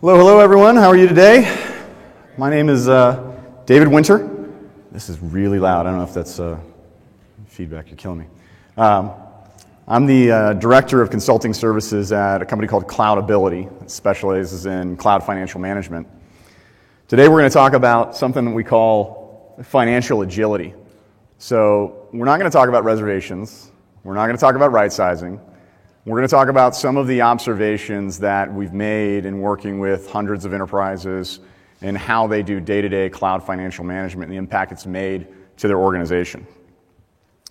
Hello, hello, everyone. How are you today? My name is uh, David Winter. This is really loud. I don't know if that's uh, feedback. You're killing me. Um, I'm the uh, director of consulting services at a company called Cloudability that specializes in cloud financial management. Today, we're going to talk about something that we call financial agility. So, we're not going to talk about reservations. We're not going to talk about right sizing. We're going to talk about some of the observations that we've made in working with hundreds of enterprises and how they do day to day cloud financial management and the impact it's made to their organization.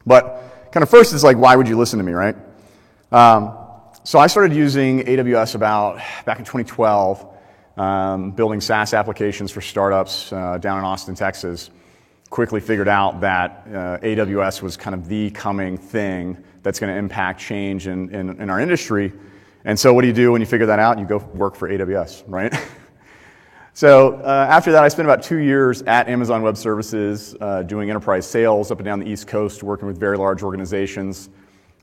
But kind of first is like, why would you listen to me, right? Um, so I started using AWS about back in 2012, um, building SaaS applications for startups uh, down in Austin, Texas. Quickly figured out that uh, AWS was kind of the coming thing that's going to impact change in, in, in, our industry. And so, what do you do when you figure that out? You go work for AWS, right? so, uh, after that, I spent about two years at Amazon Web Services uh, doing enterprise sales up and down the East Coast, working with very large organizations,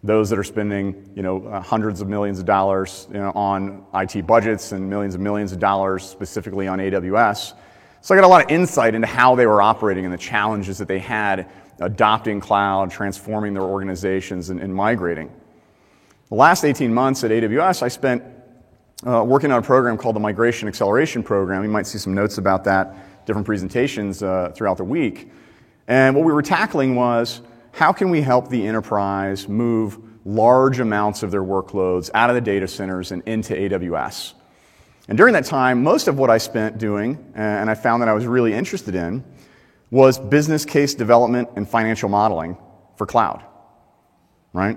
those that are spending you know, uh, hundreds of millions of dollars you know, on IT budgets and millions and millions of dollars specifically on AWS. So, I got a lot of insight into how they were operating and the challenges that they had adopting cloud, transforming their organizations, and, and migrating. The last 18 months at AWS, I spent uh, working on a program called the Migration Acceleration Program. You might see some notes about that, different presentations uh, throughout the week. And what we were tackling was how can we help the enterprise move large amounts of their workloads out of the data centers and into AWS? And during that time, most of what I spent doing, and I found that I was really interested in, was business case development and financial modeling for cloud, right?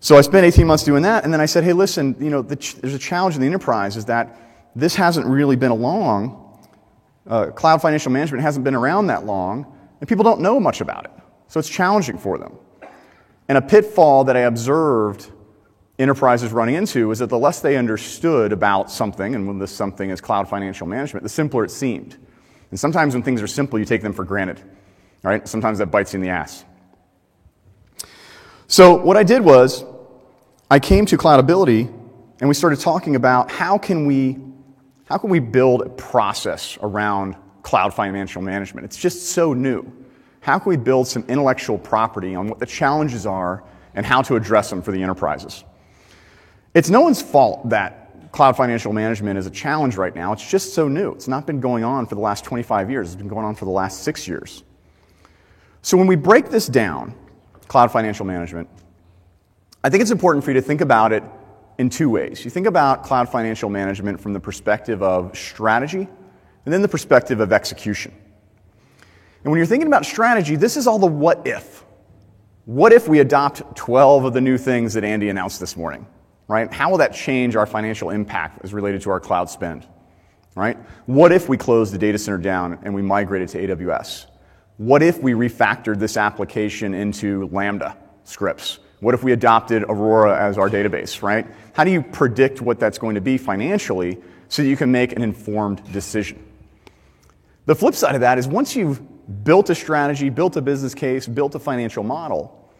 So I spent 18 months doing that, and then I said, hey, listen, you know, the ch- there's a challenge in the enterprise is that this hasn't really been along. Uh, cloud financial management hasn't been around that long, and people don't know much about it. So it's challenging for them. And a pitfall that I observed enterprises running into is that the less they understood about something, and when this something is cloud financial management, the simpler it seemed. And sometimes when things are simple, you take them for granted. Right? Sometimes that bites you in the ass. So what I did was I came to Cloudability and we started talking about how can we how can we build a process around cloud financial management? It's just so new. How can we build some intellectual property on what the challenges are and how to address them for the enterprises? It's no one's fault that cloud financial management is a challenge right now. It's just so new. It's not been going on for the last 25 years, it's been going on for the last six years. So when we break this down, cloud financial management, I think it's important for you to think about it in two ways. You think about cloud financial management from the perspective of strategy and then the perspective of execution. And when you're thinking about strategy, this is all the what if. What if we adopt 12 of the new things that Andy announced this morning? Right? How will that change our financial impact as related to our cloud spend, right? What if we close the data center down and we migrated to AWS? What if we refactored this application into Lambda scripts? What if we adopted Aurora as our database, right? How do you predict what that's going to be financially so that you can make an informed decision? The flip side of that is once you've built a strategy, built a business case, built a financial model,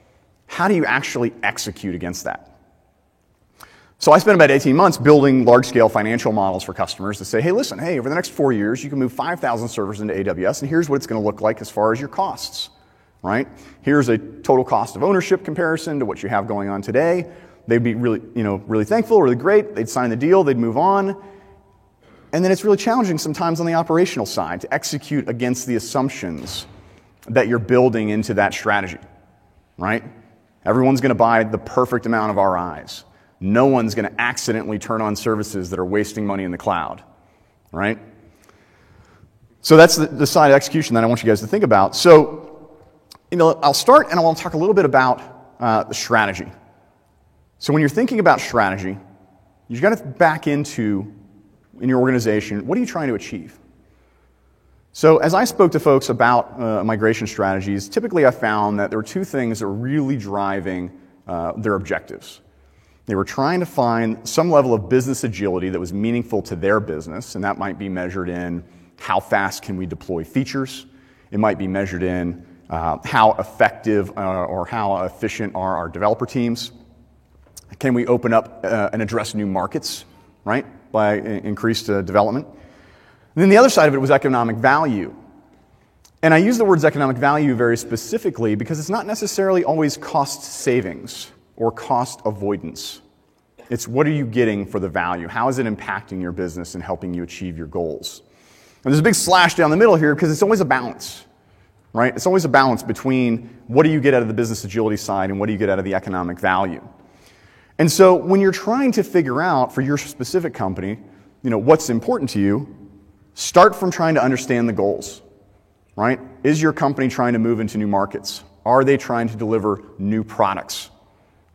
how do you actually execute against that? So I spent about 18 months building large scale financial models for customers to say, hey, listen, hey, over the next four years, you can move 5,000 servers into AWS, and here's what it's going to look like as far as your costs, right? Here's a total cost of ownership comparison to what you have going on today. They'd be really, you know, really thankful, really great. They'd sign the deal, they'd move on. And then it's really challenging sometimes on the operational side to execute against the assumptions that you're building into that strategy, right? Everyone's going to buy the perfect amount of RIs no one's going to accidentally turn on services that are wasting money in the cloud, right? So that's the, the side of execution that I want you guys to think about. So, you know, I'll start and I want to talk a little bit about uh, the strategy. So when you're thinking about strategy, you've got to back into in your organization what are you trying to achieve? So, as I spoke to folks about uh, migration strategies, typically I found that there were two things that were really driving uh, their objectives. They were trying to find some level of business agility that was meaningful to their business, and that might be measured in how fast can we deploy features. It might be measured in uh, how effective uh, or how efficient are our developer teams. Can we open up uh, and address new markets right? By increased uh, development. And then the other side of it was economic value. And I use the words economic value very specifically because it's not necessarily always cost savings or cost avoidance. It's what are you getting for the value? How is it impacting your business and helping you achieve your goals? And there's a big slash down the middle here because it's always a balance, right? It's always a balance between what do you get out of the business agility side and what do you get out of the economic value. And so when you're trying to figure out for your specific company, you know, what's important to you, start from trying to understand the goals right? Is your company trying to move into new markets? Are they trying to deliver new products?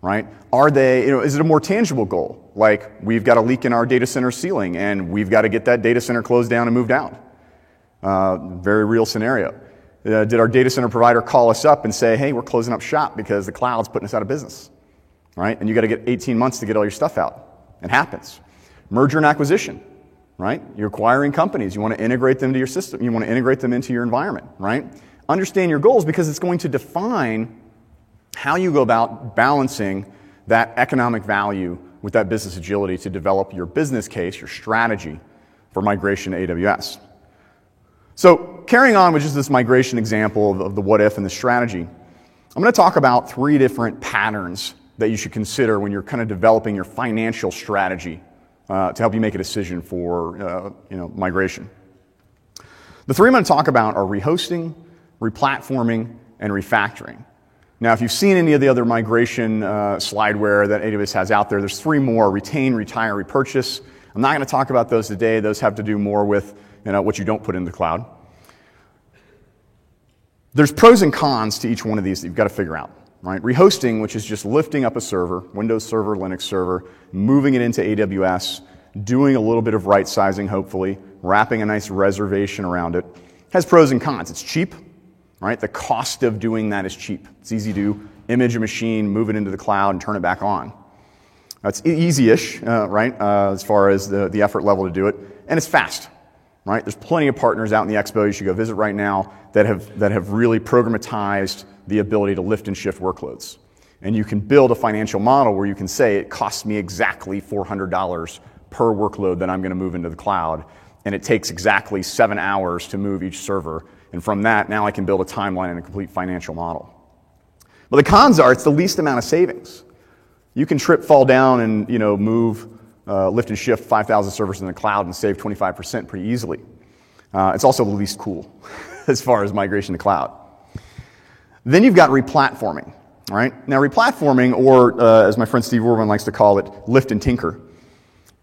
Right? Are they, you know, is it a more tangible goal? Like, we've got a leak in our data center ceiling and we've got to get that data center closed down and moved out. Uh, very real scenario. Uh, did our data center provider call us up and say, hey, we're closing up shop because the cloud's putting us out of business? Right? And you got to get 18 months to get all your stuff out. It happens. Merger and acquisition right? You're acquiring companies. You want to integrate them to your system. You want to integrate them into your environment, right? Understand your goals because it's going to define how you go about balancing that economic value with that business agility to develop your business case, your strategy for migration to AWS. So, carrying on with just this migration example of, of the what if and the strategy, I'm going to talk about three different patterns that you should consider when you're kind of developing your financial strategy uh, to help you make a decision for uh, you know, migration. The three I'm going to talk about are rehosting, replatforming, and refactoring. Now, if you've seen any of the other migration uh, slideware that AWS has out there, there's three more retain, retire, repurchase. I'm not going to talk about those today. Those have to do more with you know, what you don't put in the cloud. There's pros and cons to each one of these that you've got to figure out right? Rehosting, which is just lifting up a server, Windows Server, Linux Server, moving it into AWS, doing a little bit of right sizing, hopefully, wrapping a nice reservation around it, has pros and cons. It's cheap, right? The cost of doing that is cheap. It's easy to image a machine, move it into the cloud, and turn it back on. It's easy-ish, uh, right, uh, as far as the, the effort level to do it, and it's fast, right? There's plenty of partners out in the expo you should go visit right now that have, that have really programmatized the ability to lift and shift workloads. And you can build a financial model where you can say it costs me exactly $400 per workload that I'm going to move into the cloud. And it takes exactly seven hours to move each server. And from that, now I can build a timeline and a complete financial model. But the cons are it's the least amount of savings. You can trip, fall down, and you know, move, uh, lift and shift 5,000 servers in the cloud and save 25% pretty easily. Uh, it's also the least cool as far as migration to cloud. Then you've got replatforming, right? Now, replatforming, or uh, as my friend Steve Orban likes to call it, lift and tinker,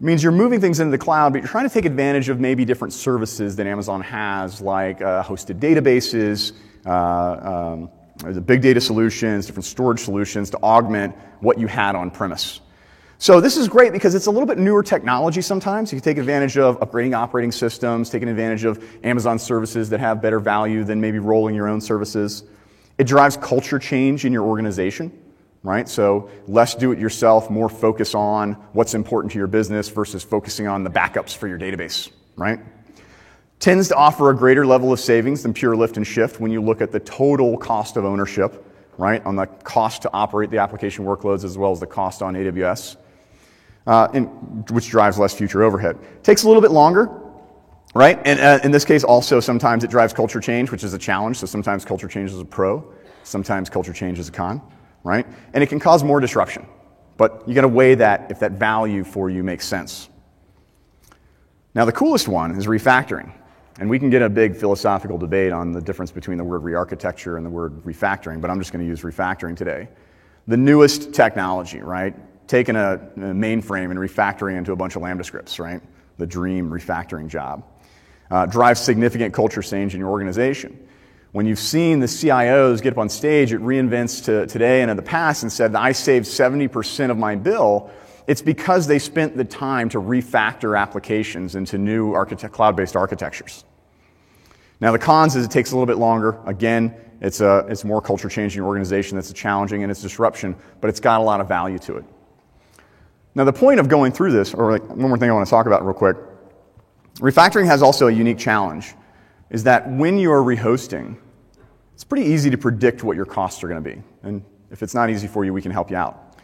means you're moving things into the cloud, but you're trying to take advantage of maybe different services that Amazon has, like uh, hosted databases, uh, um, the big data solutions, different storage solutions to augment what you had on premise. So this is great because it's a little bit newer technology sometimes. You can take advantage of upgrading operating systems, taking advantage of Amazon services that have better value than maybe rolling your own services. It drives culture change in your organization, right? So less do it yourself, more focus on what's important to your business versus focusing on the backups for your database, right? Tends to offer a greater level of savings than pure lift and shift when you look at the total cost of ownership, right? On the cost to operate the application workloads as well as the cost on AWS, uh, which drives less future overhead. Takes a little bit longer, right? And uh, in this case, also sometimes it drives culture change, which is a challenge. So sometimes culture change is a pro, sometimes culture change is a con, right? And it can cause more disruption. But you got to weigh that if that value for you makes sense. Now, the coolest one is refactoring. And we can get a big philosophical debate on the difference between the word rearchitecture and the word refactoring, but I'm just going to use refactoring today. The newest technology, right? Taking a, a mainframe and refactoring into a bunch of Lambda scripts, right? The dream refactoring job uh, drives significant culture change in your organization. When you've seen the CIOs get up on stage at reInvents to today and in the past and said, I saved 70% of my bill, it's because they spent the time to refactor applications into new architect, cloud-based architectures. Now, the cons is it takes a little bit longer. Again, it's, a, it's more culture change in your organization that's challenging and it's disruption, but it's got a lot of value to it. Now, the point of going through this, or like one more thing I want to talk about real quick, Refactoring has also a unique challenge, is that when you are rehosting, it's pretty easy to predict what your costs are going to be. And if it's not easy for you, we can help you out.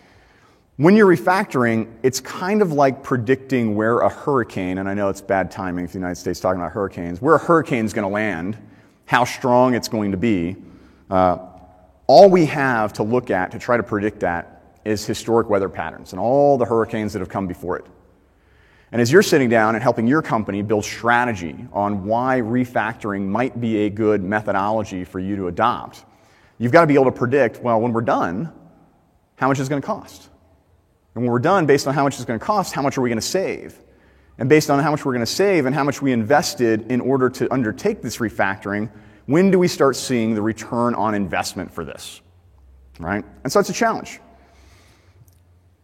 When you're refactoring, it's kind of like predicting where a hurricane, and I know it's bad timing for the United States talking about hurricanes, where a hurricane is going to land, how strong it's going to be. Uh, all we have to look at to try to predict that is historic weather patterns and all the hurricanes that have come before it. And as you're sitting down and helping your company build strategy on why refactoring might be a good methodology for you to adopt, you've got to be able to predict well, when we're done, how much is going to cost? And when we're done, based on how much it's going to cost, how much are we going to save? And based on how much we're going to save and how much we invested in order to undertake this refactoring, when do we start seeing the return on investment for this? Right? And so it's a challenge.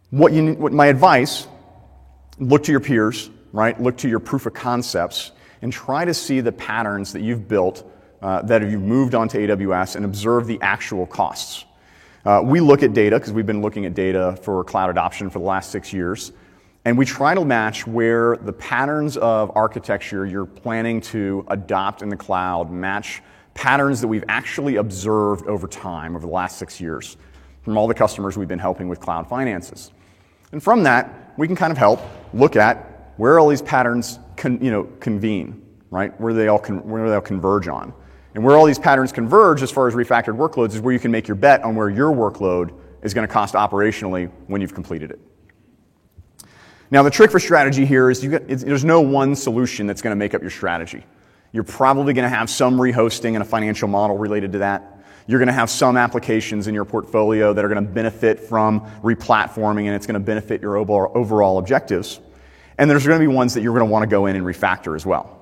What, you, what my advice, look to your peers, right? Look to your proof of concepts and try to see the patterns that you've built uh, that have you've moved onto AWS and observe the actual costs. Uh, we look at data because we've been looking at data for cloud adoption for the last six years. And we try to match where the patterns of architecture you're planning to adopt in the cloud match patterns that we've actually observed over time over the last six years from all the customers we've been helping with cloud finances. And from that, we can kind of help look at where all these patterns con, you know, convene, right? Where they all con, where they all converge on. And where all these patterns converge as far as refactored workloads is where you can make your bet on where your workload is going to cost operationally when you've completed it. Now, the trick for strategy here is get, there's no one solution that's going to make up your strategy. You're probably going to have some rehosting and a financial model related to that. You're going to have some applications in your portfolio that are going to benefit from replatforming and it's going to benefit your overall objectives. And there's going to be ones that you're going to want to go in and refactor as well.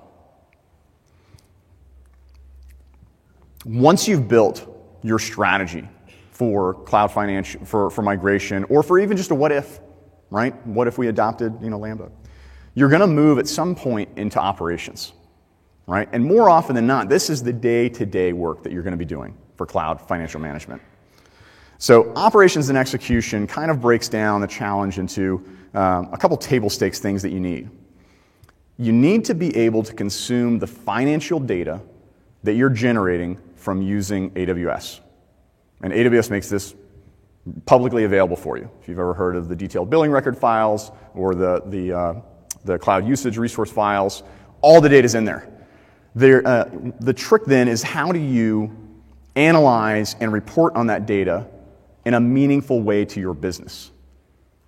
Once you've built your strategy for cloud financial, for, for migration, or for even just a what if, right? What if we adopted, you know, Lambda? You're going to move at some point into operations, right? And more often than not, this is the day-to-day work that you're going to be doing for cloud financial management. So operations and execution kind of breaks down the challenge into um, a couple table stakes things that you need. You need to be able to consume the financial data that you're generating from using AWS. And AWS makes this publicly available for you. If you've ever heard of the detailed billing record files or the, the, uh, the cloud usage resource files, all the data is in there. there uh, the trick then is how do you analyze and report on that data in a meaningful way to your business?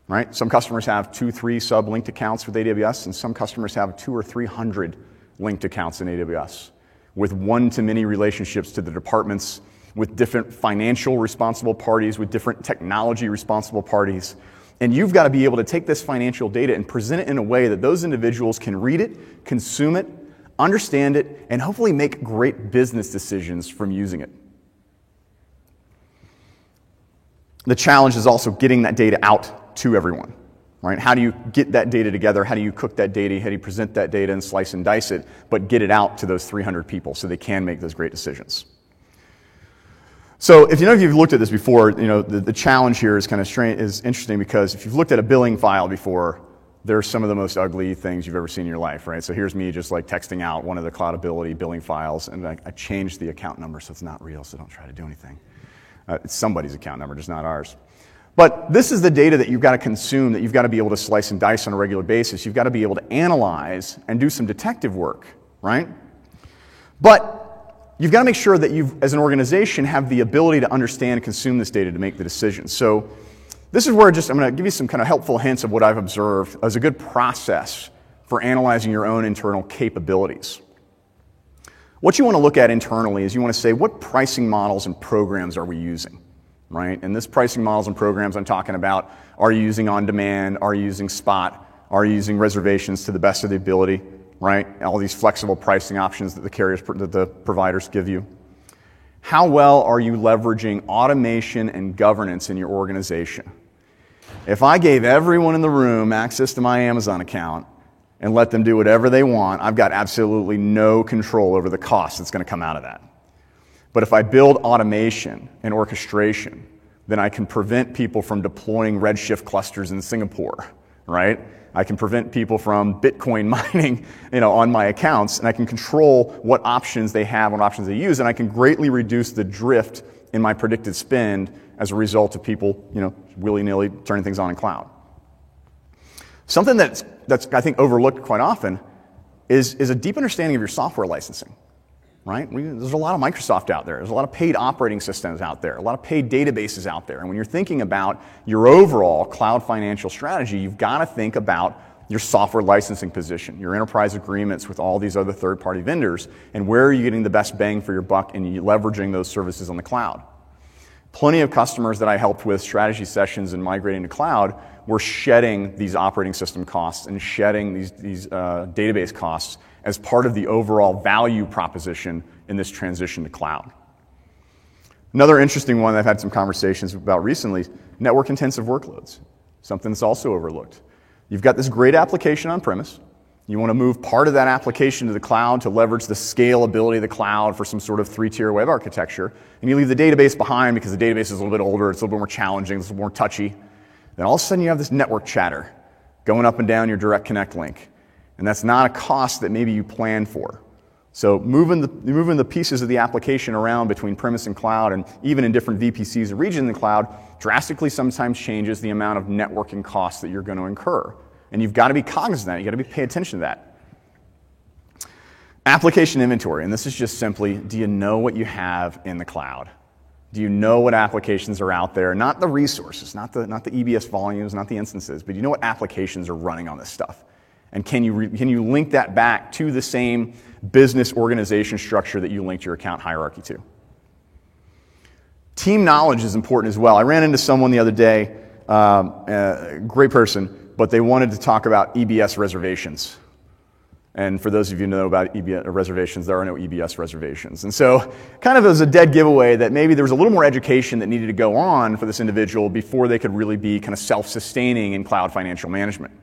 Right? Some customers have two, three sub linked accounts with AWS, and some customers have two or three hundred linked accounts in AWS with one to many relationships to the departments, with different financial responsible parties, with different technology responsible parties. And you've got to be able to take this financial data and present it in a way that those individuals can read it, consume it, understand it, and hopefully make great business decisions from using it. The challenge is also getting that data out to everyone right? How do you get that data together? How do you cook that data? How do you present that data and slice and dice it, but get it out to those 300 people so they can make those great decisions? So if you know if you've looked at this before, you know the, the challenge here is kind of strange, is interesting because if you've looked at a billing file before, they're some of the most ugly things you've ever seen in your life, right? So here's me just like texting out one of the Cloudability billing files, and I, I changed the account number so it's not real, so don't try to do anything. Uh, it's somebody's account number, just not ours. But this is the data that you've got to consume, that you've got to be able to slice and dice on a regular basis. You've got to be able to analyze and do some detective work, right? But you've got to make sure that you, as an organization, have the ability to understand and consume this data to make the decisions. So this is where just I'm going to give you some kind of helpful hints of what I've observed as a good process for analyzing your own internal capabilities. What you want to look at internally is you want to say, what pricing models and programs are we using? right? And this pricing models and programs I'm talking about are you using on demand? Are you using spot? Are you using reservations to the best of the ability, right? All these flexible pricing options that the carriers, that the providers give you. How well are you leveraging automation and governance in your organization? If I gave everyone in the room access to my Amazon account and let them do whatever they want, I've got absolutely no control over the cost that's going to come out of that. But if I build automation and orchestration, then I can prevent people from deploying Redshift clusters in Singapore, right? I can prevent people from Bitcoin mining, you know, on my accounts, and I can control what options they have, what options they use, and I can greatly reduce the drift in my predicted spend as a result of people, you know, willy-nilly turning things on in cloud. Something that's, that's I think, overlooked quite often is, is a deep understanding of your software licensing right? We, there's a lot of Microsoft out there. There's a lot of paid operating systems out there, a lot of paid databases out there. And when you're thinking about your overall cloud financial strategy, you've got to think about your software licensing position, your enterprise agreements with all these other third party vendors, and where are you getting the best bang for your buck in leveraging those services on the cloud. Plenty of customers that I helped with strategy sessions and migrating to cloud were shedding these operating system costs and shedding these, these uh, database costs as part of the overall value proposition in this transition to cloud. Another interesting one I've had some conversations about recently network intensive workloads, something that's also overlooked. You've got this great application on premise. You want to move part of that application to the cloud to leverage the scalability of the cloud for some sort of three tier web architecture. And you leave the database behind because the database is a little bit older, it's a little bit more challenging, it's a little more touchy. Then all of a sudden you have this network chatter going up and down your direct connect link. And that's not a cost that maybe you planned for. So moving the, moving the pieces of the application around between premise and cloud and even in different VPCs and regions in the cloud drastically sometimes changes the amount of networking costs that you're going to incur. And you've got to be cognizant of that. You've got to be, pay attention to that. Application inventory, and this is just simply do you know what you have in the cloud? Do you know what applications are out there? Not the resources, not the, not the EBS volumes, not the instances, but you know what applications are running on this stuff? And can you, re- can you link that back to the same business organization structure that you linked your account hierarchy to? Team knowledge is important as well. I ran into someone the other day, um, a great person, but they wanted to talk about EBS reservations. And for those of you who know about EBS reservations, there are no EBS reservations. And so, kind of as a dead giveaway that maybe there was a little more education that needed to go on for this individual before they could really be kind of self sustaining in cloud financial management.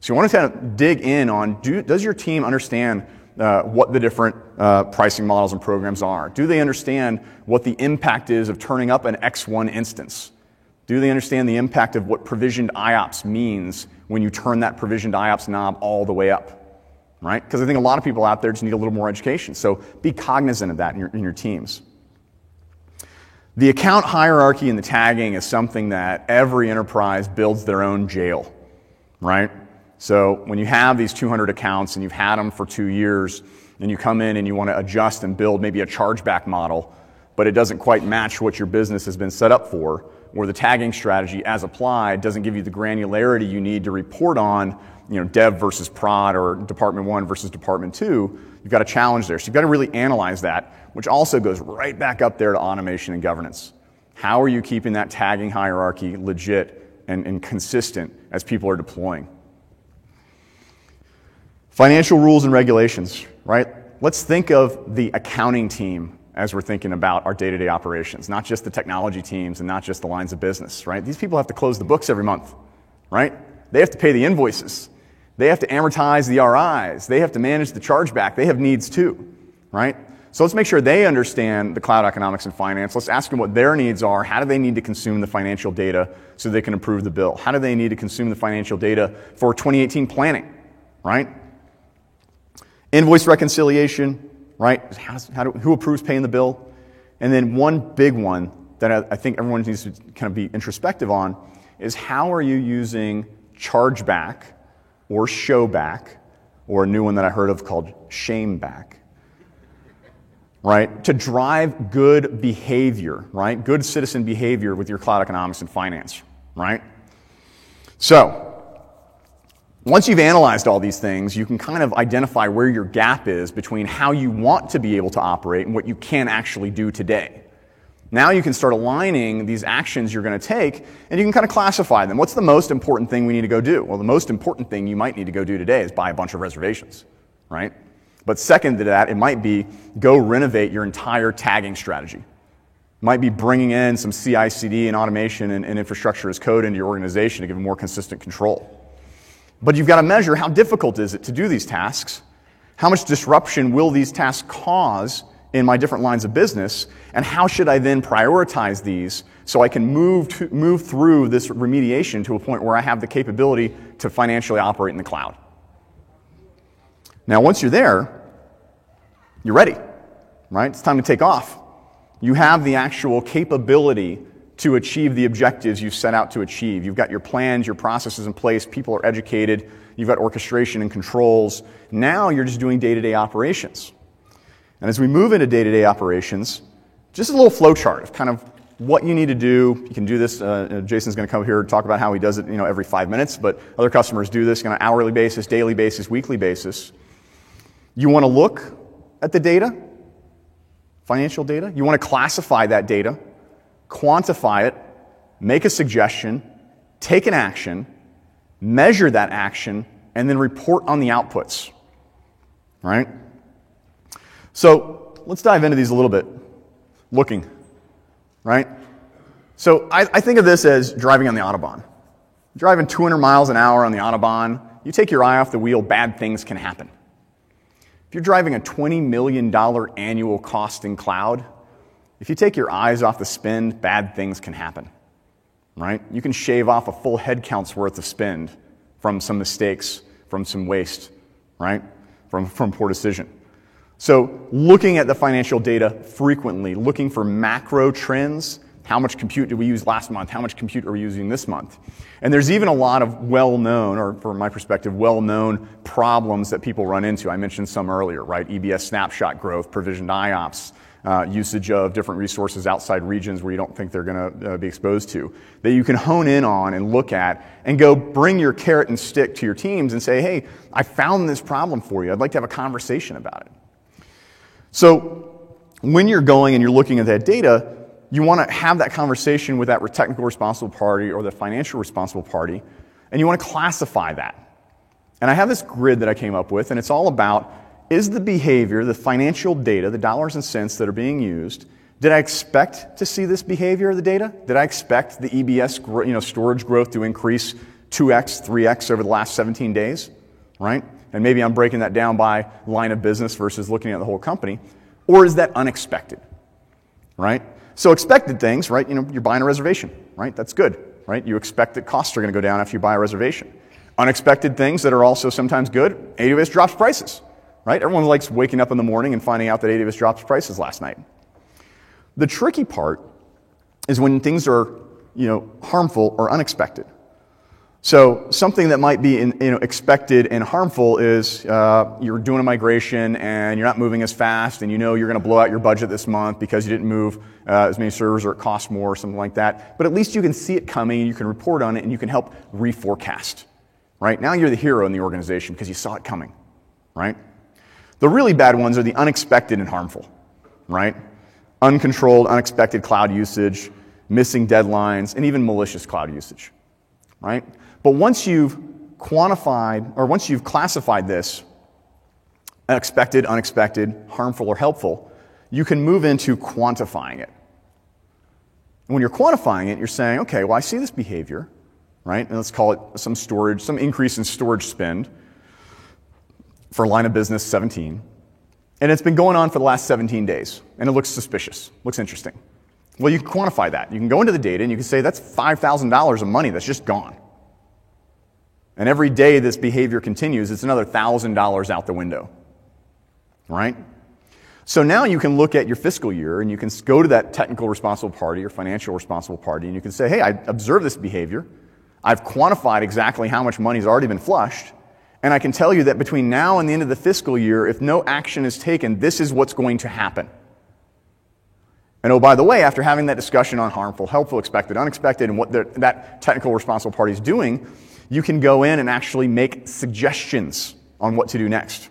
So you want to kind of dig in on do, does your team understand uh, what the different uh, pricing models and programs are? Do they understand what the impact is of turning up an X1 instance? Do they understand the impact of what provisioned IOPS means when you turn that provisioned IOPS knob all the way up? Right? Because I think a lot of people out there just need a little more education. So be cognizant of that in your, in your teams. The account hierarchy and the tagging is something that every enterprise builds their own jail, right? So when you have these 200 accounts and you've had them for two years, and you come in and you want to adjust and build maybe a chargeback model, but it doesn't quite match what your business has been set up for, or the tagging strategy as applied doesn't give you the granularity you need to report on, you know, dev versus prod or department one versus department two, you've got a challenge there. So you've got to really analyze that, which also goes right back up there to automation and governance. How are you keeping that tagging hierarchy legit and, and consistent as people are deploying? Financial rules and regulations, right? Let's think of the accounting team as we're thinking about our day to day operations, not just the technology teams and not just the lines of business, right? These people have to close the books every month, right? They have to pay the invoices. They have to amortize the RIs. They have to manage the chargeback. They have needs too, right? So let's make sure they understand the cloud economics and finance. Let's ask them what their needs are. How do they need to consume the financial data so they can approve the bill? How do they need to consume the financial data for 2018 planning, right? Invoice reconciliation, right? How, how do, who approves paying the bill? And then one big one that I, I think everyone needs to kind of be introspective on is how are you using chargeback or showback or a new one that I heard of called shameback, right? To drive good behavior, right? Good citizen behavior with your cloud economics and finance, right? So, once you've analyzed all these things, you can kind of identify where your gap is between how you want to be able to operate and what you can actually do today. Now you can start aligning these actions you're going to take and you can kind of classify them. What's the most important thing we need to go do? Well, the most important thing you might need to go do today is buy a bunch of reservations, right? But second to that, it might be go renovate your entire tagging strategy. It might be bringing in some CI CD and automation and, and infrastructure as code into your organization to give more consistent control. But you've got to measure how difficult is it to do these tasks? How much disruption will these tasks cause in my different lines of business? And how should I then prioritize these so I can move, to, move through this remediation to a point where I have the capability to financially operate in the cloud? Now, once you're there, you're ready, right? It's time to take off. You have the actual capability to achieve the objectives you've set out to achieve. You've got your plans, your processes in place, people are educated, you've got orchestration and controls. Now you're just doing day to day operations. And as we move into day to day operations, just a little flow chart of kind of what you need to do. You can do this. Uh, Jason's going to come here and talk about how he does it, you know, every five minutes. But other customers do this on an hourly basis, daily basis, weekly basis. You want to look at the data, financial data. You want to classify that data, quantify it, make a suggestion, take an action, measure that action, and then report on the outputs. Right? So let's dive into these a little bit. Looking right? So I, I think of this as driving on the Autobahn. Driving 200 miles an hour on the Autobahn, you take your eye off the wheel, bad things can happen. If you're driving a $20 million annual costing cloud, if you take your eyes off the spend, bad things can happen. Right? You can shave off a full headcount's worth of spend from some mistakes, from some waste, right? From, from poor decision. So, looking at the financial data frequently, looking for macro trends. How much compute did we use last month? How much compute are we using this month? And there's even a lot of well known, or from my perspective, well known problems that people run into. I mentioned some earlier, right? EBS snapshot growth, provisioned IOPS, uh, usage of different resources outside regions where you don't think they're going to uh, be exposed to, that you can hone in on and look at and go bring your carrot and stick to your teams and say, hey, I found this problem for you. I'd like to have a conversation about it. So when you're going and you're looking at that data, you want to have that conversation with that technical responsible party or the financial responsible party, and you want to classify that. And I have this grid that I came up with, and it's all about is the behavior, the financial data, the dollars and cents that are being used, did I expect to see this behavior of the data? Did I expect the EBS you know, storage growth to increase 2x, 3x over the last 17 days? Right? And maybe I'm breaking that down by line of business versus looking at the whole company, or is that unexpected? Right? So expected things, right? You know, you're buying a reservation, right? That's good, right? You expect that costs are going to go down after you buy a reservation. Unexpected things that are also sometimes good, AWS drops prices, right? Everyone likes waking up in the morning and finding out that AWS drops prices last night. The tricky part is when things are, you know, harmful or unexpected. So something that might be in, you know, expected and harmful is uh, you're doing a migration and you're not moving as fast, and you know you're going to blow out your budget this month because you didn't move uh, as many servers or it costs more or something like that. But at least you can see it coming, and you can report on it, and you can help reforecast. Right now you're the hero in the organization because you saw it coming. Right. The really bad ones are the unexpected and harmful. Right. Uncontrolled, unexpected cloud usage, missing deadlines, and even malicious cloud usage. Right. But once you've quantified, or once you've classified this, expected, unexpected, harmful, or helpful, you can move into quantifying it. And when you're quantifying it, you're saying, okay, well, I see this behavior, right? And let's call it some storage, some increase in storage spend for line of business 17. And it's been going on for the last 17 days, and it looks suspicious, looks interesting. Well, you can quantify that. You can go into the data and you can say that's $5,000 of money that's just gone. And every day this behavior continues, it's another $1,000 out the window. Right? So now you can look at your fiscal year and you can go to that technical responsible party or financial responsible party and you can say, hey, I observed this behavior. I've quantified exactly how much money's already been flushed. And I can tell you that between now and the end of the fiscal year, if no action is taken, this is what's going to happen. And oh, by the way, after having that discussion on harmful, helpful, expected, unexpected, and what the, that technical responsible party is doing, you can go in and actually make suggestions on what to do next.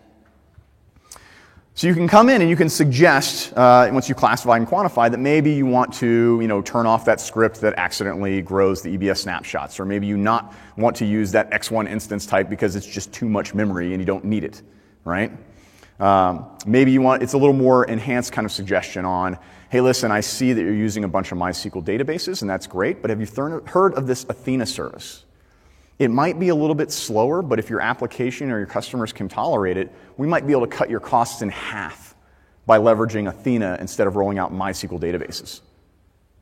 So you can come in and you can suggest, uh, once you classify and quantify, that maybe you want to you know, turn off that script that accidentally grows the EBS snapshots, or maybe you not want to use that X1 instance type because it's just too much memory and you don't need it, right? Um, maybe you want, it's a little more enhanced kind of suggestion on, hey, listen, I see that you're using a bunch of MySQL databases, and that's great, but have you heard of this Athena service? It might be a little bit slower, but if your application or your customers can tolerate it, we might be able to cut your costs in half by leveraging Athena instead of rolling out MySQL databases.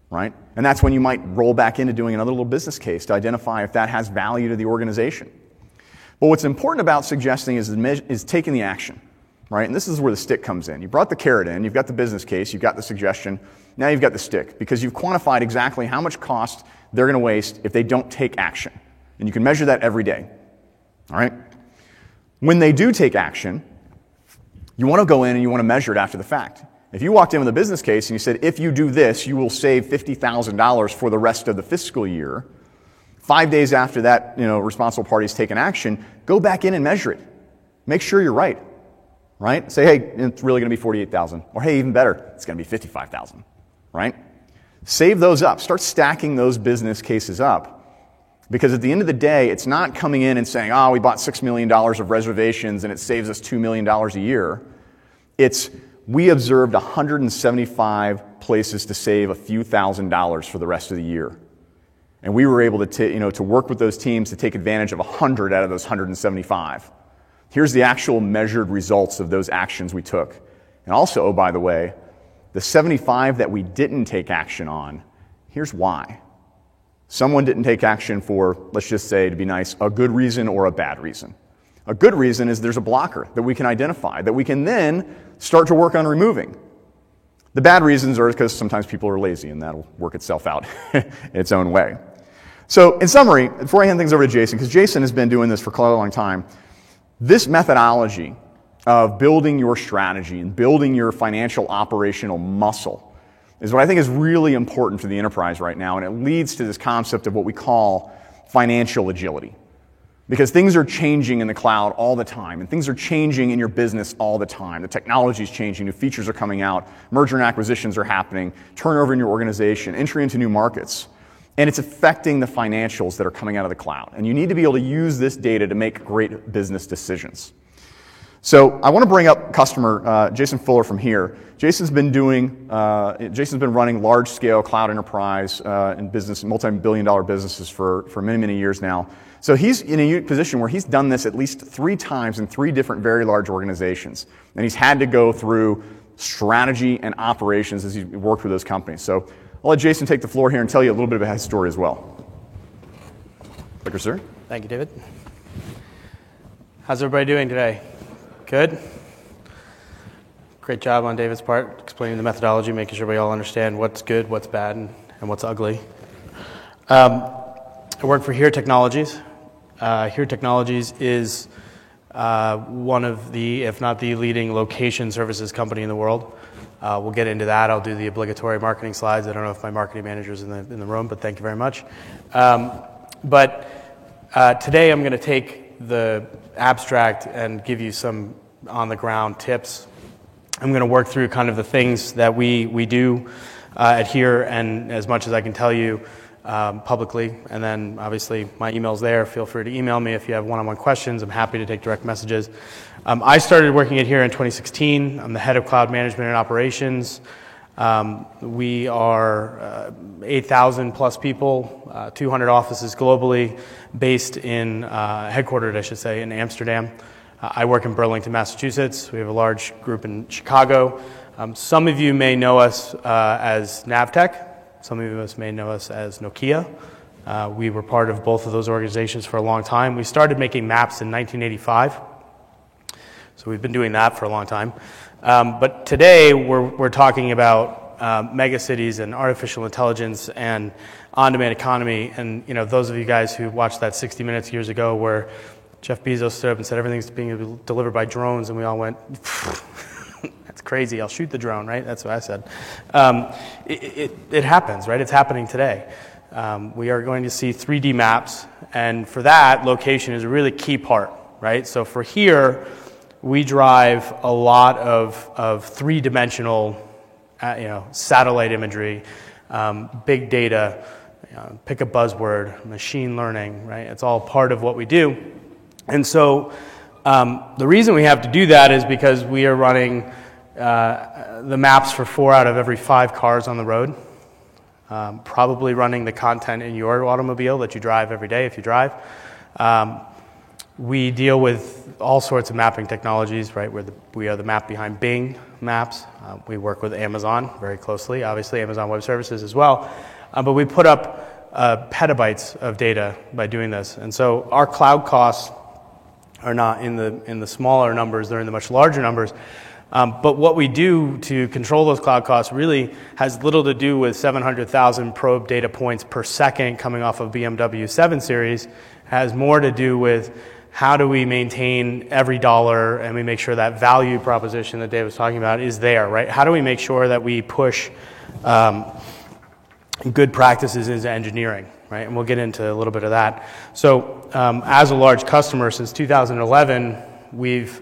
Right? And that's when you might roll back into doing another little business case to identify if that has value to the organization. But what's important about suggesting is, is taking the action. Right? And this is where the stick comes in. You brought the carrot in, you've got the business case, you've got the suggestion, now you've got the stick because you've quantified exactly how much cost they're going to waste if they don't take action. And you can measure that every day, all right? When they do take action, you want to go in and you want to measure it after the fact. If you walked in with a business case and you said, if you do this, you will save $50,000 for the rest of the fiscal year, five days after that you know, responsible party has taken action, go back in and measure it. Make sure you're right. Right? Say, hey, it's really going to be 48,000. Or hey, even better, it's going to be 55,000. Right? Save those up. Start stacking those business cases up. Because at the end of the day, it's not coming in and saying, oh, we bought $6 million of reservations and it saves us $2 million a year. It's we observed 175 places to save a few thousand dollars for the rest of the year. And we were able to, t- you know, to work with those teams to take advantage of 100 out of those 175. Here's the actual measured results of those actions we took. And also, oh, by the way, the 75 that we didn't take action on, here's why. Someone didn't take action for, let's just say, to be nice, a good reason or a bad reason. A good reason is there's a blocker that we can identify that we can then start to work on removing. The bad reasons are because sometimes people are lazy and that'll work itself out in its own way. So, in summary, before I hand things over to Jason, because Jason has been doing this for quite a long time, this methodology of building your strategy and building your financial operational muscle is what I think is really important for the enterprise right now, and it leads to this concept of what we call financial agility. Because things are changing in the cloud all the time, and things are changing in your business all the time. The technology is changing, new features are coming out, merger and acquisitions are happening, turnover in your organization, entry into new markets. And it's affecting the financials that are coming out of the cloud. And you need to be able to use this data to make great business decisions. So I want to bring up customer uh, Jason Fuller from here. Jason's been doing, uh, Jason's been running large-scale cloud enterprise uh, and business, multi-billion-dollar businesses for, for many, many years now. So he's in a unique position where he's done this at least three times in three different very large organizations. And he's had to go through strategy and operations as he worked with those companies. So I'll let Jason take the floor here and tell you a little bit about his story as well. Clicker, sir. Thank you, David. How's everybody doing today? Good? Great job on David's part, explaining the methodology, making sure we all understand what's good, what's bad, and, and what's ugly. Um, I work for Here Technologies. Uh, Here Technologies is uh, one of the, if not the leading location services company in the world. Uh, we'll get into that. I'll do the obligatory marketing slides. I don't know if my marketing manager is in the, in the room, but thank you very much. Um, but uh, today I'm going to take the abstract and give you some on the ground tips. I'm going to work through kind of the things that we, we do uh, at Here, and as much as I can tell you, um, publicly. And then obviously my email's there. Feel free to email me if you have one on one questions. I'm happy to take direct messages. Um, I started working at here in 2016. I'm the head of cloud management and operations. Um, we are uh, 8,000 plus people, uh, 200 offices globally, based in, uh, headquartered, I should say, in Amsterdam. Uh, I work in Burlington, Massachusetts. We have a large group in Chicago. Um, some of you may know us uh, as Navteq. Some of us may know us as Nokia. Uh, we were part of both of those organizations for a long time. We started making maps in 1985, so we've been doing that for a long time. Um, but today we're, we're talking about uh, megacities and artificial intelligence and on-demand economy. And you know, those of you guys who watched that 60 Minutes years ago, where Jeff Bezos stood up and said everything's being delivered by drones, and we all went. That's crazy. I'll shoot the drone, right? That's what I said. Um, it, it, it, happens, right? It's happening today. Um, we are going to see 3D maps, and for that, location is a really key part, right? So for here, we drive a lot of, of three dimensional uh, you know, satellite imagery, um, big data, you know, pick a buzzword, machine learning, right? It's all part of what we do. And so um, the reason we have to do that is because we are running uh, the maps for four out of every five cars on the road. Um, probably running the content in your automobile that you drive every day if you drive. Um, we deal with all sorts of mapping technologies, right? We're the, we are the map behind Bing Maps. Uh, we work with Amazon very closely, obviously, Amazon Web Services as well. Uh, but we put up uh, petabytes of data by doing this. And so our cloud costs are not in the, in the smaller numbers, they're in the much larger numbers. Um, but what we do to control those cloud costs really has little to do with 700,000 probe data points per second coming off of BMW 7 Series. It has more to do with how do we maintain every dollar and we make sure that value proposition that Dave was talking about is there, right? How do we make sure that we push um, good practices into engineering, right? And we'll get into a little bit of that. So, um, as a large customer since 2011, we've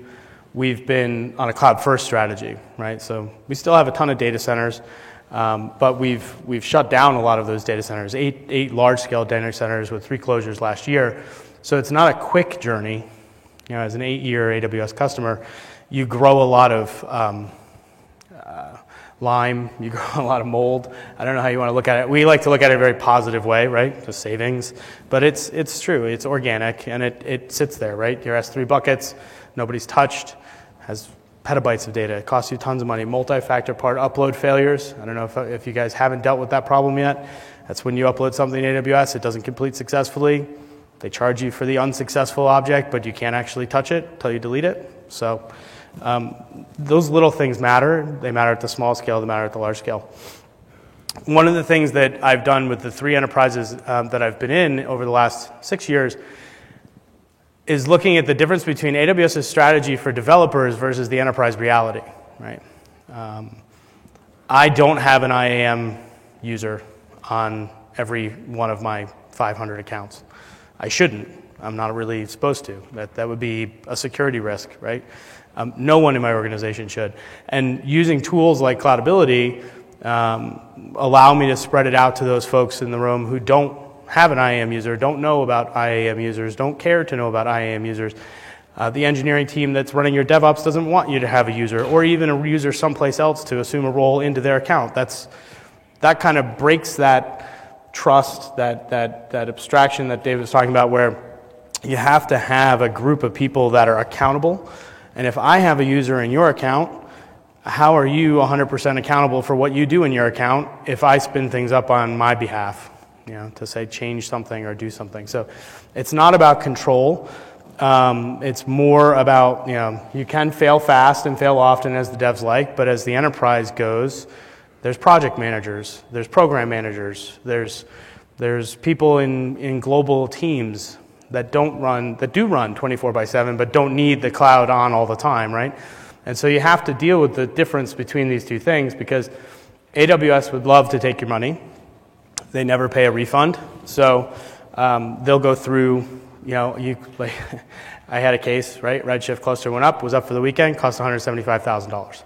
we've been on a cloud first strategy, right? So we still have a ton of data centers, um, but we've, we've shut down a lot of those data centers, eight, eight large scale data centers with three closures last year. So it's not a quick journey. You know, as an eight year AWS customer, you grow a lot of um, uh, lime, you grow a lot of mold. I don't know how you want to look at it. We like to look at it a very positive way, right? The savings. But it's, it's true, it's organic, and it, it sits there, right? Your S3 buckets, nobody's touched has petabytes of data. It costs you tons of money. Multi-factor part upload failures. I don't know if, if you guys haven't dealt with that problem yet. That's when you upload something in AWS, it doesn't complete successfully. They charge you for the unsuccessful object, but you can't actually touch it until you delete it. So um, those little things matter. They matter at the small scale, they matter at the large scale. One of the things that I've done with the three enterprises um, that I've been in over the last six years is looking at the difference between AWS's strategy for developers versus the enterprise reality, right? Um, I don't have an IAM user on every one of my 500 accounts. I shouldn't. I'm not really supposed to. That, that would be a security risk, right? Um, no one in my organization should. And using tools like Cloudability um, allow me to spread it out to those folks in the room who don't have an IAM user, don't know about IAM users, don't care to know about IAM users. Uh, the engineering team that's running your DevOps doesn't want you to have a user, or even a user someplace else to assume a role into their account. That's, that kind of breaks that trust, that, that, that abstraction that David was talking about, where you have to have a group of people that are accountable. And if I have a user in your account, how are you 100% accountable for what you do in your account if I spin things up on my behalf? you know, to say change something or do something. So it's not about control. Um, it's more about, you know, you can fail fast and fail often as the devs like, but as the enterprise goes, there's project managers, there's program managers, there's, there's people in, in global teams that don't run, that do run 24 by 7, but don't need the cloud on all the time, right? And so you have to deal with the difference between these two things because AWS would love to take your money they never pay a refund. So um, they'll go through, you know, you, like, I had a case, right? Redshift cluster went up, was up for the weekend, cost $175,000.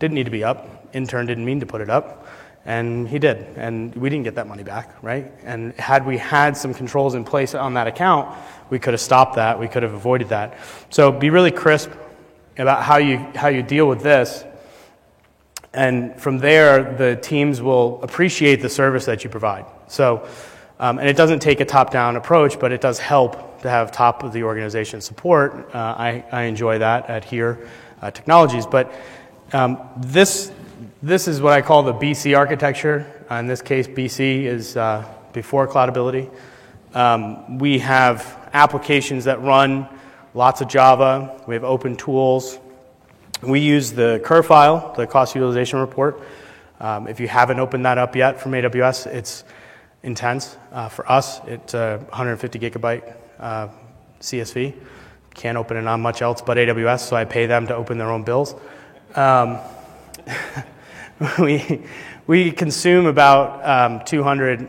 Didn't need to be up. Intern didn't mean to put it up. And he did. And we didn't get that money back, right? And had we had some controls in place on that account, we could have stopped that. We could have avoided that. So be really crisp about how you, how you deal with this and from there, the teams will appreciate the service that you provide. So, um, and it doesn't take a top down approach, but it does help to have top of the organization support. Uh, I, I enjoy that at here uh, technologies. But um, this, this is what I call the BC architecture. Uh, in this case, BC is uh, before cloudability. Um, we have applications that run lots of Java, we have open tools. We use the CUR file, the cost utilization report. Um, if you haven't opened that up yet from AWS, it's intense. Uh, for us, it's a 150 gigabyte uh, CSV. Can't open it on much else but AWS, so I pay them to open their own bills. Um, we, we consume about um, 200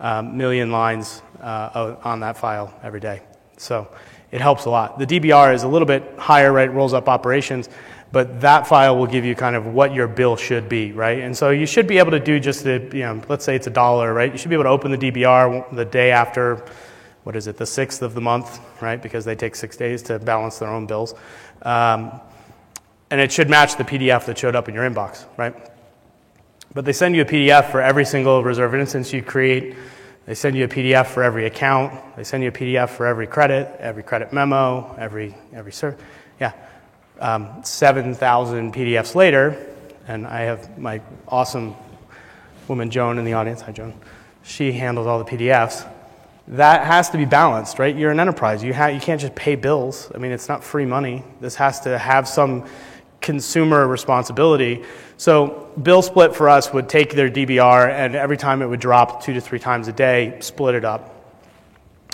um, million lines uh, on that file every day. So it helps a lot. The DBR is a little bit higher, right? Rolls up operations but that file will give you kind of what your bill should be, right? And so you should be able to do just the, you know, let's say it's a dollar, right? You should be able to open the DBR the day after, what is it, the sixth of the month, right? Because they take six days to balance their own bills. Um, and it should match the PDF that showed up in your inbox, right? But they send you a PDF for every single reserved instance you create. They send you a PDF for every account. They send you a PDF for every credit, every credit memo, every, every serve. Yeah um, 7,000 PDFs later, and I have my awesome woman Joan in the audience. Hi, Joan. She handles all the PDFs. that has to be balanced, right? You're an enterprise. You, ha- you can't just pay bills. I mean, it's not free money. This has to have some consumer responsibility. So, bill split for us would take their DBR and every time it would drop two to three times a day, split it up.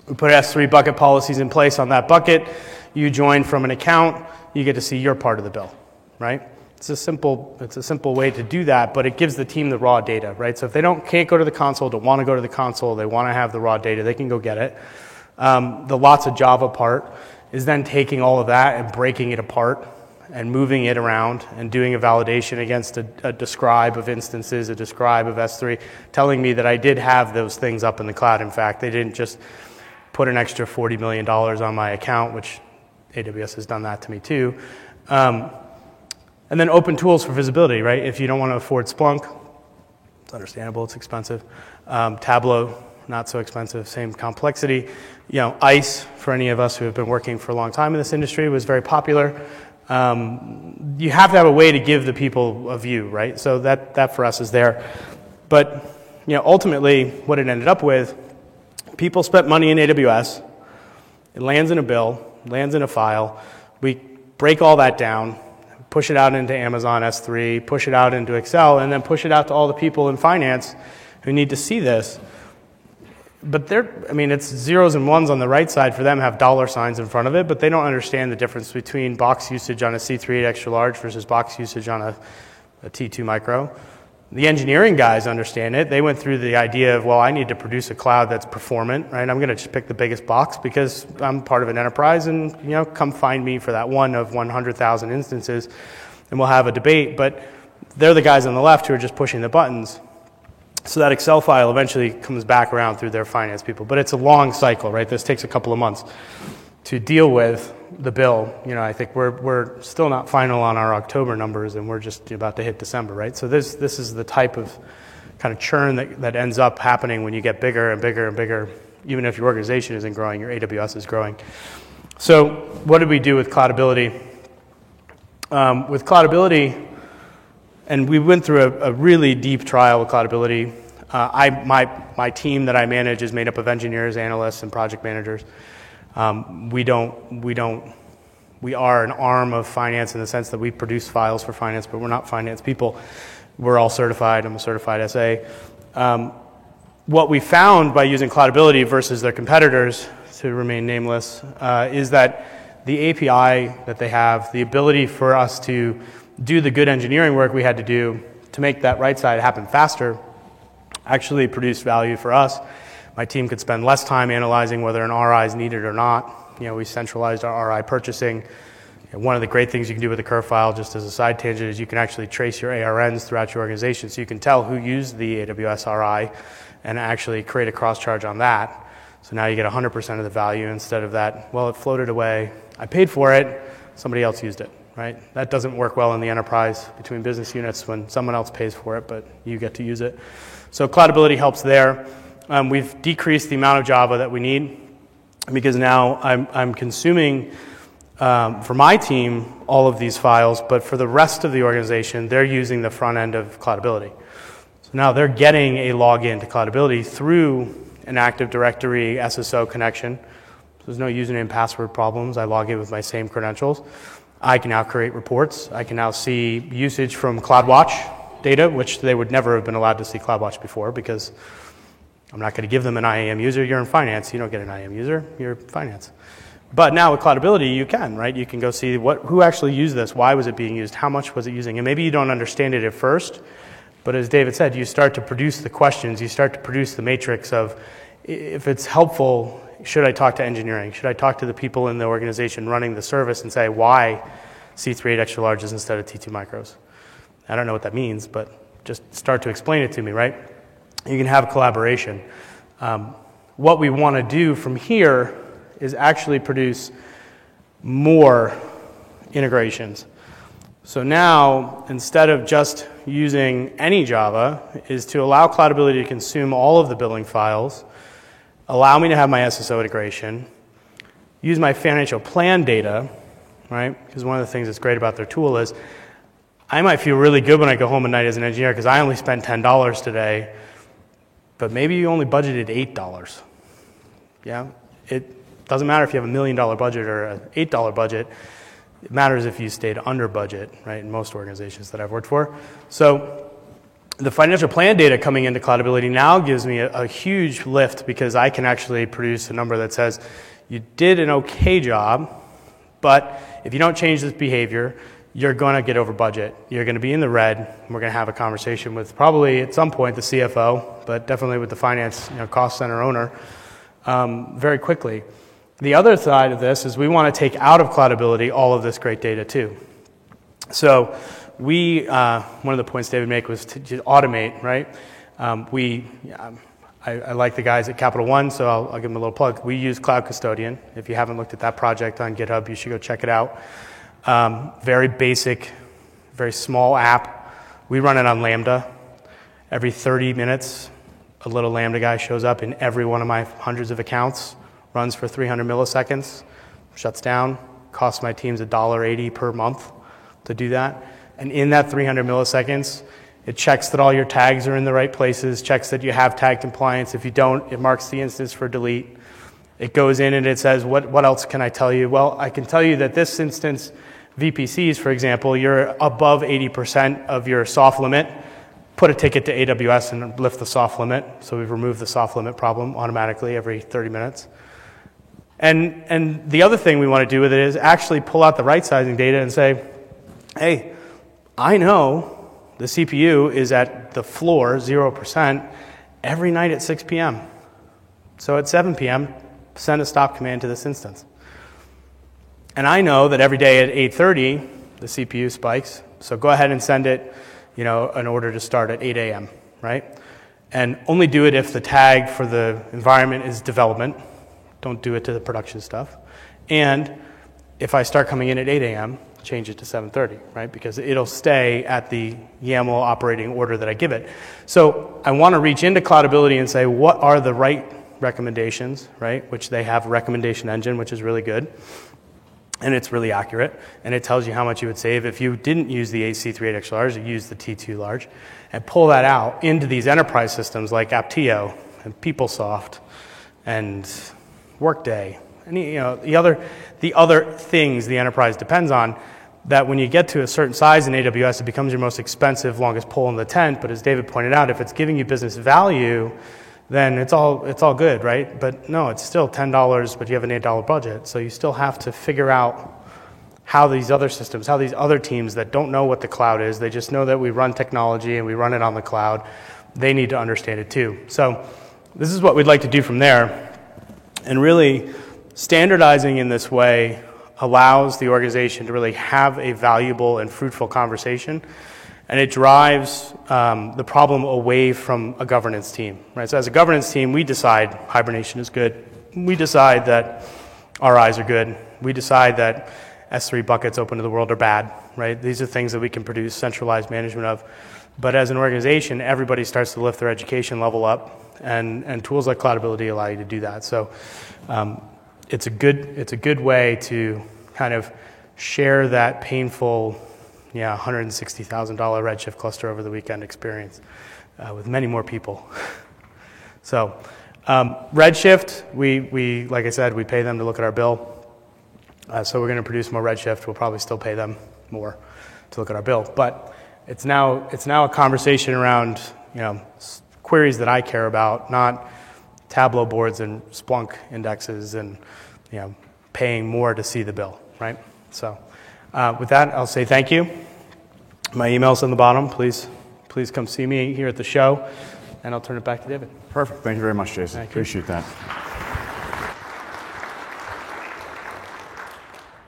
We put S3 bucket policies in place on that bucket. You join from an account, you get to see your part of the bill, right? It's a simple, it's a simple way to do that, but it gives the team the raw data, right? So if they don't can't go to the console, don't want to go to the console, they want to have the raw data, they can go get it. Um, the lots of Java part is then taking all of that and breaking it apart and moving it around and doing a validation against a, a, describe of instances, a describe of S3, telling me that I did have those things up in the cloud. In fact, they didn't just put an extra $40 million on my account, which AWS has done that to me too. Um, and then open tools for visibility, right? If you don't want to afford Splunk, it's understandable, it's expensive. Um, Tableau, not so expensive, same complexity. You know, ICE, for any of us who have been working for a long time in this industry, was very popular. Um, you have to have a way to give the people a view, right? So that, that for us is there. But, you know, ultimately, what it ended up with, people spent money in AWS, it lands in a bill, lands in a file, we break all that down, push it out into Amazon S3, push it out into Excel, and then push it out to all the people in finance who need to see this. But they're, I mean, it's zeros and ones on the right side for them have dollar signs in front of it, but they don't understand the difference between box usage on a C3 extra large versus box usage on a, a T2 micro. The engineering guys understand it. They went through the idea of, well, I need to produce a cloud that's performant, right? I'm going to just pick the biggest box because I'm part of an enterprise and, you know, come find me for that one of 100,000 instances and we'll have a debate. But they're the guys on the left who are just pushing the buttons. So that Excel file eventually comes back around through their finance people. But it's a long cycle, right? This takes a couple of months to deal with the bill, you know, I think we're, we're still not final on our October numbers and we're just about to hit December, right? So this, this is the type of kind of churn that, that ends up happening when you get bigger and bigger and bigger. Even if your organization isn't growing, your AWS is growing. So what did we do with Cloudability? Um, with Cloudability, and we went through a, a really deep trial with Cloudability. Uh, I, my, my team that I manage is made up of engineers, analysts, and project managers. Um, we don't, we don't, we are an arm of finance in the sense that we produce files for finance, but we're not finance people. We're all certified. I'm a certified SA. Um, what we found by using Cloudability versus their competitors, to remain nameless, uh, is that the API that they have, the ability for us to do the good engineering work we had to do to make that right side happen faster, actually produced value for us my team could spend less time analyzing whether an RI is needed or not. You know, we centralized our RI purchasing. One of the great things you can do with the CUR file, just as a side tangent, is you can actually trace your ARNs throughout your organization so you can tell who used the AWS RI and actually create a cross charge on that. So now you get 100% of the value instead of that, well, it floated away. I paid for it, somebody else used it, right? That doesn't work well in the enterprise between business units when someone else pays for it, but you get to use it. So Cloudability helps there. Um, we've decreased the amount of Java that we need because now I'm, I'm consuming um, for my team all of these files, but for the rest of the organization, they're using the front end of Cloudability. So now they're getting a login to Cloudability through an Active Directory SSO connection. So there's no username password problems. I log in with my same credentials. I can now create reports. I can now see usage from CloudWatch data, which they would never have been allowed to see CloudWatch before because I'm not going to give them an IAM user. You're in finance. You don't get an IAM user. You're finance. But now with Cloudability, you can, right? You can go see what, who actually used this, why was it being used, how much was it using, and maybe you don't understand it at first, but as David said, you start to produce the questions, you start to produce the matrix of if it's helpful, should I talk to engineering? Should I talk to the people in the organization running the service and say why C38 extra larges instead of T2 micros? I don't know what that means, but just start to explain it to me, right? you can have collaboration. Um, what we want to do from here is actually produce more integrations. So now, instead of just using any Java, is to allow Cloudability to consume all of the billing files, allow me to have my SSO integration, use my financial plan data, right? Because one of the things that's great about their tool is I might feel really good when I go home at night as an engineer because I only spent $10 today but maybe you only budgeted $8. Yeah, it doesn't matter if you have a million dollar budget or an eight dollar budget. It matters if you stayed under budget, right? In most organizations that I've worked for. So the financial plan data coming into Cloudability now gives me a, a, huge lift because I can actually produce a number that says you did an okay job, but if you don't change this behavior, you're going to get over budget. You're going to be in the red. We're going to have a conversation with probably at some point the CFO, but definitely with the finance you know, cost center owner um, very quickly. The other side of this is we want to take out of Cloudability all of this great data too. So we, uh, one of the points David made was to, to automate, right? Um, we, um, I, I, like the guys at Capital One, so I'll, I'll, give them a little plug. We use Cloud Custodian. If you haven't looked at that project on GitHub, you should go check it out. Um, very basic, very small app. We run it on Lambda. Every 30 minutes, a little Lambda guy shows up in every one of my hundreds of accounts runs for 300 milliseconds, shuts down, costs my teams $1.80 per month to do that. And in that 300 milliseconds, it checks that all your tags are in the right places, checks that you have tag compliance. If you don't, it marks the instance for delete. It goes in and it says, what, what else can I tell you? Well, I can tell you that this instance, VPCs, for example, you're above 80% of your soft limit. Put a ticket to AWS and lift the soft limit. So we've removed the soft limit problem automatically every 30 minutes. And, and the other thing we want to do with it is actually pull out the right sizing data and say, hey, I know the CPU is at the floor, 0%, every night at 6 p.m. So at 7 p.m., send a stop command to this instance. And I know that every day at 8.30, the CPU spikes. So go ahead and send it, you know, an order to start at 8 a.m., right? And only do it if the tag for the environment is development, don't do it to the production stuff. And if I start coming in at 8 a.m., change it to 7.30, right? Because it'll stay at the YAML operating order that I give it. So I want to reach into Cloudability and say, what are the right recommendations, right? Which they have a recommendation engine, which is really good. And it's really accurate. And it tells you how much you would save if you didn't use the AC38 XLRs, you use the T2 large. And pull that out into these enterprise systems like Apptio and PeopleSoft and Workday, any, you know, the other, the other things the enterprise depends on, that when you get to a certain size in AWS, it becomes your most expensive, longest pole in the tent. But as David pointed out, if it's giving you business value, then it's all, it's all good, right? But no, it's still $10, but you have an $8 budget. So you still have to figure out how these other systems, how these other teams that don't know what the cloud is, they just know that we run technology and we run it on the cloud, they need to understand it too. So this is what we'd like to do from there. And really, standardizing in this way allows the organization to really have a valuable and fruitful conversation. And it drives um, the problem away from a governance team. Right? So, as a governance team, we decide hibernation is good. We decide that RIs are good. We decide that S3 buckets open to the world are bad. Right? These are things that we can produce centralized management of. But as an organization, everybody starts to lift their education level up and, and tools like Cloudability allow you to do that. So um, it's, a good, it's a good way to kind of share that painful, yeah, $160,000 Redshift cluster over the weekend experience uh, with many more people. so um, Redshift, we, we, like I said, we pay them to look at our bill. Uh, so we're going to produce more Redshift. We'll probably still pay them more to look at our bill. But it's now, it's now a conversation around, you know, queries that I care about, not Tableau boards and Splunk indexes and you know, paying more to see the bill, right? So uh, with that, I'll say thank you. My email's on the bottom. Please, please come see me here at the show, and I'll turn it back to David. Perfect. Thank you very much, Jason. Thank Appreciate you. that.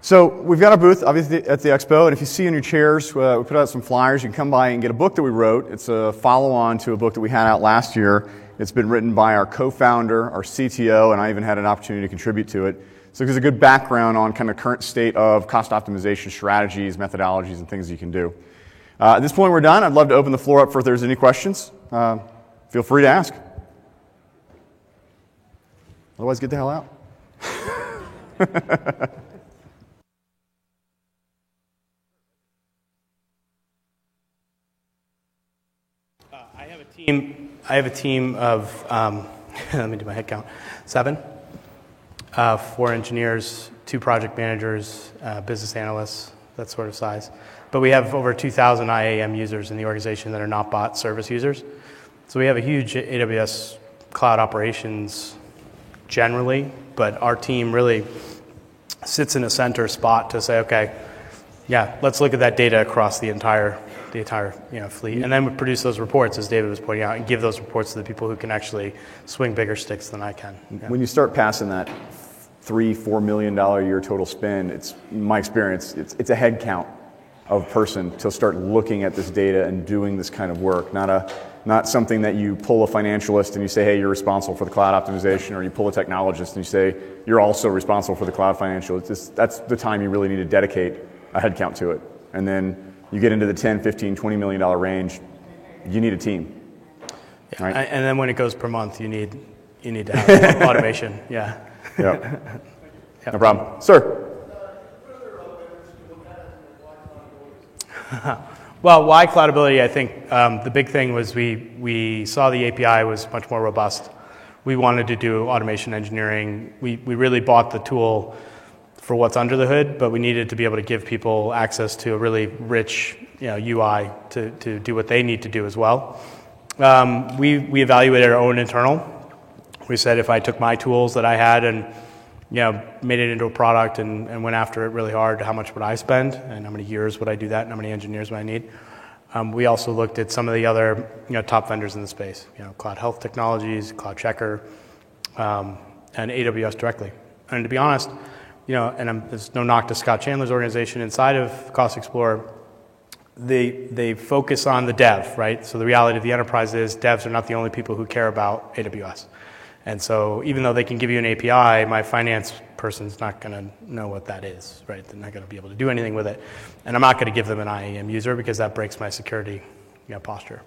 So we've got our booth, obviously, at the expo, and if you see in your chairs, uh, we put out some flyers. You can come by and get a book that we wrote. It's a follow-on to a book that we had out last year. It's been written by our co-founder, our CTO, and I even had an opportunity to contribute to it. So it gives a good background on kind of current state of cost optimization strategies, methodologies, and things you can do. Uh, at this point, we're done. I'd love to open the floor up for if there's any questions. Uh, feel free to ask. Otherwise, get the hell out. I have a team, I have a team of, um, let me do my head count, seven. uh, four engineers, two project managers, uh, business analysts, that sort of size. But we have over 2,000 IAM users in the organization that are not bot service users. So we have a huge AWS cloud operations generally, but our team really sits in a center spot to say, okay, yeah, let's look at that data across the entire the entire you know, fleet, and then we produce those reports, as David was pointing out, and give those reports to the people who can actually swing bigger sticks than I can. Yeah. When you start passing that three, four million dollar a year total spend, it's my experience, it's, it's a head count of person to start looking at this data and doing this kind of work, not a not something that you pull a financialist and you say, hey, you're responsible for the cloud optimization, or you pull a technologist and you say, you're also responsible for the cloud financial. It's just, that's the time you really need to dedicate a headcount to it. And then you get into the 10, 15, 20 million dollar range, you need a team. Yeah. Right? And then when it goes per month, you need, you need to have automation. Yeah. Yeah. yep. No problem. Sir. Well, why cloudability? I think um, the big thing was we, we saw the API was much more robust. We wanted to do automation engineering. We, we really bought the tool for what's under the hood, but we needed to be able to give people access to a really rich you know, UI to, to do what they need to do as well. Um, we, we evaluated our own internal. We said if I took my tools that I had and you know, made it into a product and, and went after it really hard. How much would I spend, and how many years would I do that, and how many engineers would I need? Um, we also looked at some of the other you know, top vendors in the space, you know, Cloud Health Technologies, CloudCheckr, um, and AWS directly. And to be honest, you know, and I'm, there's no knock to Scott Chandler's organization inside of Cost Explorer. They, they focus on the dev, right? So the reality of the enterprise is devs are not the only people who care about AWS. And so even though they can give you an API, my finance person's not going to know what that is, right? They're not going to be able to do anything with it. And I'm not going to give them an IAM user because that breaks my security you know, posture.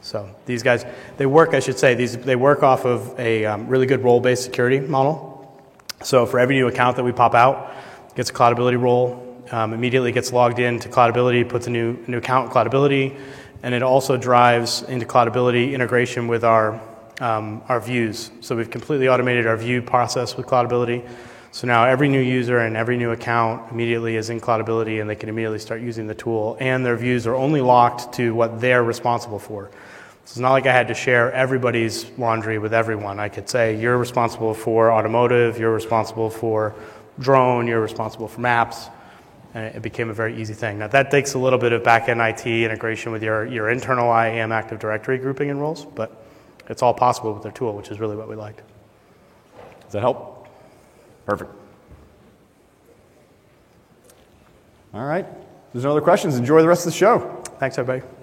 So these guys, they work, I should say, these, they work off of a um, really good role-based security model. So for every new account that we pop out, gets a Cloudability role, um, immediately gets logged in to Cloudability, puts a new, new account in Cloudability, and it also drives into Cloudability integration with our um, our views. So we've completely automated our view process with Cloudability. So now every new user and every new account immediately is in Cloudability and they can immediately start using the tool. And their views are only locked to what they're responsible for. So it's not like I had to share everybody's laundry with everyone. I could say, you're responsible for automotive, you're responsible for drone, you're responsible for maps. And it became a very easy thing. Now, that takes a little bit of back end IT integration with your, your internal IAM Active Directory grouping and roles, but it's all possible with their tool, which is really what we liked. Does that help? Perfect. All right. If there's no other questions, enjoy the rest of the show. Thanks, everybody.